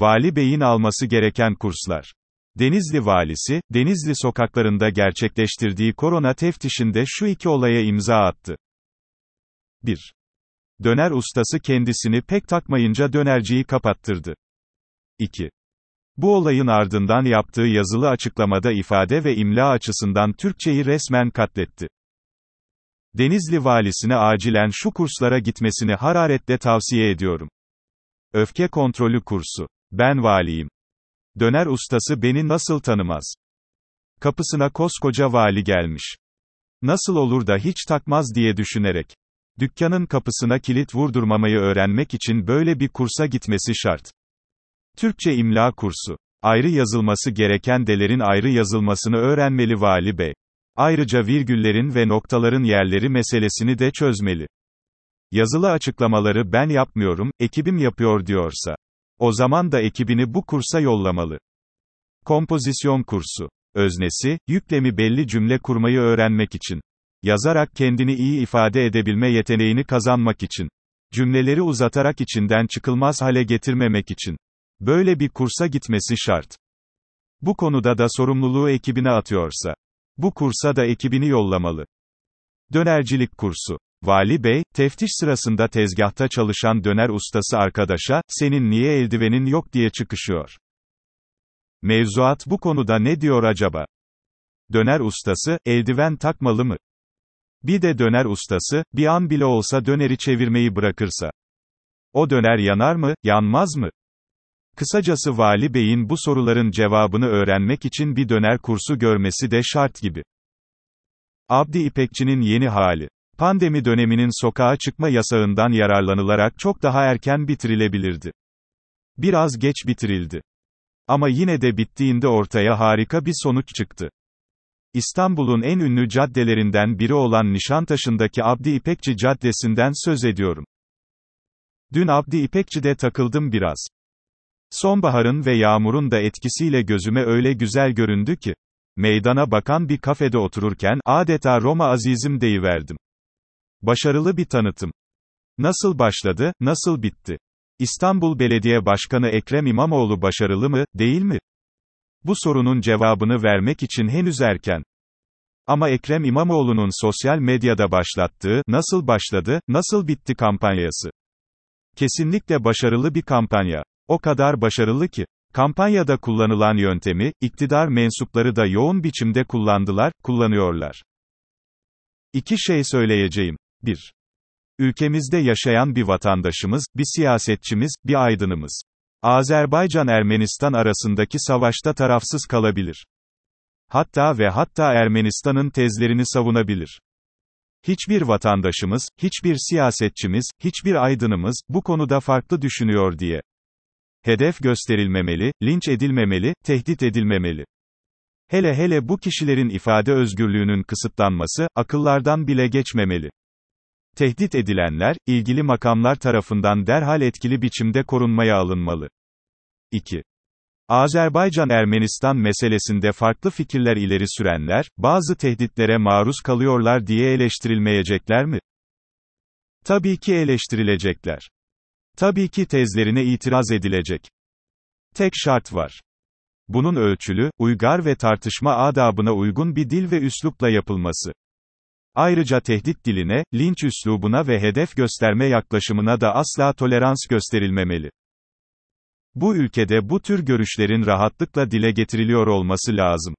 Vali Bey'in alması gereken kurslar. Denizli valisi, Denizli sokaklarında gerçekleştirdiği korona teftişinde şu iki olaya imza attı. 1. Döner ustası kendisini pek takmayınca dönerciyi kapattırdı. 2. Bu olayın ardından yaptığı yazılı açıklamada ifade ve imla açısından Türkçeyi resmen katletti. Denizli valisine acilen şu kurslara gitmesini hararetle tavsiye ediyorum. Öfke kontrolü kursu. Ben valiyim. Döner ustası beni nasıl tanımaz? Kapısına koskoca vali gelmiş. Nasıl olur da hiç takmaz diye düşünerek. Dükkanın kapısına kilit vurdurmamayı öğrenmek için böyle bir kursa gitmesi şart. Türkçe imla kursu. Ayrı yazılması gereken delerin ayrı yazılmasını öğrenmeli vali bey. Ayrıca virgüllerin ve noktaların yerleri meselesini de çözmeli. Yazılı açıklamaları ben yapmıyorum, ekibim yapıyor diyorsa. O zaman da ekibini bu kursa yollamalı. Kompozisyon kursu. Öznesi, yüklemi belli cümle kurmayı öğrenmek için. Yazarak kendini iyi ifade edebilme yeteneğini kazanmak için. Cümleleri uzatarak içinden çıkılmaz hale getirmemek için. Böyle bir kursa gitmesi şart. Bu konuda da sorumluluğu ekibine atıyorsa. Bu kursa da ekibini yollamalı. Dönercilik kursu. Vali Bey, teftiş sırasında tezgahta çalışan döner ustası arkadaşa, senin niye eldivenin yok diye çıkışıyor. Mevzuat bu konuda ne diyor acaba? Döner ustası, eldiven takmalı mı? Bir de döner ustası, bir an bile olsa döneri çevirmeyi bırakırsa. O döner yanar mı, yanmaz mı? Kısacası Vali Bey'in bu soruların cevabını öğrenmek için bir döner kursu görmesi de şart gibi. Abdi İpekçi'nin yeni hali. Pandemi döneminin sokağa çıkma yasağından yararlanılarak çok daha erken bitirilebilirdi. Biraz geç bitirildi. Ama yine de bittiğinde ortaya harika bir sonuç çıktı. İstanbul'un en ünlü caddelerinden biri olan Nişantaşı'ndaki Abdi İpekçi Caddesi'nden söz ediyorum. Dün Abdi İpekçi'de takıldım biraz. Sonbaharın ve yağmurun da etkisiyle gözüme öyle güzel göründü ki, meydana bakan bir kafede otururken, adeta Roma azizim deyiverdim. Başarılı bir tanıtım. Nasıl başladı, nasıl bitti? İstanbul Belediye Başkanı Ekrem İmamoğlu başarılı mı, değil mi? Bu sorunun cevabını vermek için henüz erken. Ama Ekrem İmamoğlu'nun sosyal medyada başlattığı, nasıl başladı, nasıl bitti kampanyası. Kesinlikle başarılı bir kampanya. O kadar başarılı ki, kampanyada kullanılan yöntemi, iktidar mensupları da yoğun biçimde kullandılar, kullanıyorlar. İki şey söyleyeceğim. 1. Ülkemizde yaşayan bir vatandaşımız, bir siyasetçimiz, bir aydınımız. Azerbaycan-Ermenistan arasındaki savaşta tarafsız kalabilir. Hatta ve hatta Ermenistan'ın tezlerini savunabilir. Hiçbir vatandaşımız, hiçbir siyasetçimiz, hiçbir aydınımız, bu konuda farklı düşünüyor diye. Hedef gösterilmemeli, linç edilmemeli, tehdit edilmemeli. Hele hele bu kişilerin ifade özgürlüğünün kısıtlanması, akıllardan bile geçmemeli. Tehdit edilenler, ilgili makamlar tarafından derhal etkili biçimde korunmaya alınmalı. 2. Azerbaycan-Ermenistan meselesinde farklı fikirler ileri sürenler, bazı tehditlere maruz kalıyorlar diye eleştirilmeyecekler mi? Tabii ki eleştirilecekler. Tabii ki tezlerine itiraz edilecek. Tek şart var. Bunun ölçülü, uygar ve tartışma adabına uygun bir dil ve üslupla yapılması. Ayrıca tehdit diline, linç üslubuna ve hedef gösterme yaklaşımına da asla tolerans gösterilmemeli. Bu ülkede bu tür görüşlerin rahatlıkla dile getiriliyor olması lazım.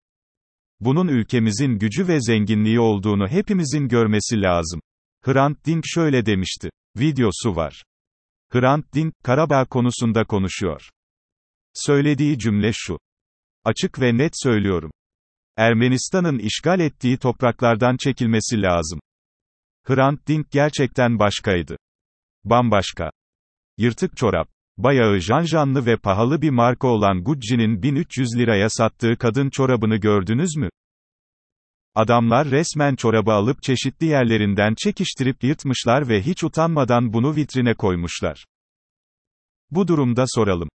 Bunun ülkemizin gücü ve zenginliği olduğunu hepimizin görmesi lazım. Hrant Dink şöyle demişti. Videosu var. Hrant Dink, Karabağ konusunda konuşuyor. Söylediği cümle şu. Açık ve net söylüyorum. Ermenistan'ın işgal ettiği topraklardan çekilmesi lazım. Hrant Dink gerçekten başkaydı. Bambaşka. Yırtık çorap. Bayağı janjanlı ve pahalı bir marka olan Gucci'nin 1300 liraya sattığı kadın çorabını gördünüz mü? Adamlar resmen çorabı alıp çeşitli yerlerinden çekiştirip yırtmışlar ve hiç utanmadan bunu vitrine koymuşlar. Bu durumda soralım.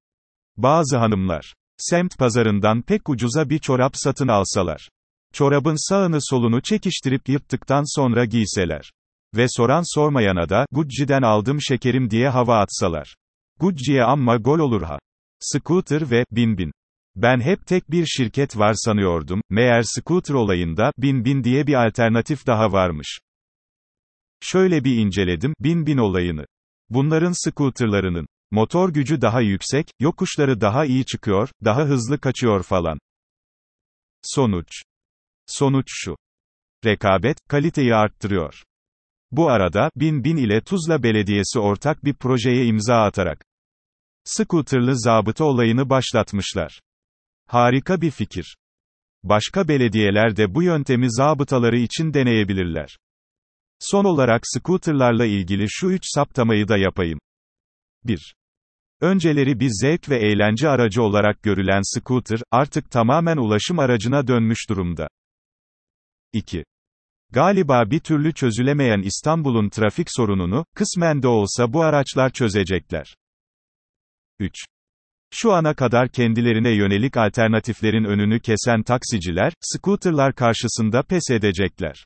Bazı hanımlar, semt pazarından pek ucuza bir çorap satın alsalar. Çorabın sağını solunu çekiştirip yırttıktan sonra giyseler. Ve soran sormayana da, Gucci'den aldım şekerim diye hava atsalar. Gucci'ye amma gol olur ha. Scooter ve bin bin. Ben hep tek bir şirket var sanıyordum, meğer scooter olayında, bin bin diye bir alternatif daha varmış. Şöyle bir inceledim, bin bin olayını. Bunların scooterlarının motor gücü daha yüksek, yokuşları daha iyi çıkıyor, daha hızlı kaçıyor falan. Sonuç. Sonuç şu. Rekabet, kaliteyi arttırıyor. Bu arada, Bin Bin ile Tuzla Belediyesi ortak bir projeye imza atarak, scooterlı zabıta olayını başlatmışlar. Harika bir fikir. Başka belediyeler de bu yöntemi zabıtaları için deneyebilirler. Son olarak scooterlarla ilgili şu üç saptamayı da yapayım. 1. Önceleri bir zevk ve eğlence aracı olarak görülen scooter, artık tamamen ulaşım aracına dönmüş durumda. 2. Galiba bir türlü çözülemeyen İstanbul'un trafik sorununu, kısmen de olsa bu araçlar çözecekler. 3. Şu ana kadar kendilerine yönelik alternatiflerin önünü kesen taksiciler, scooterlar karşısında pes edecekler.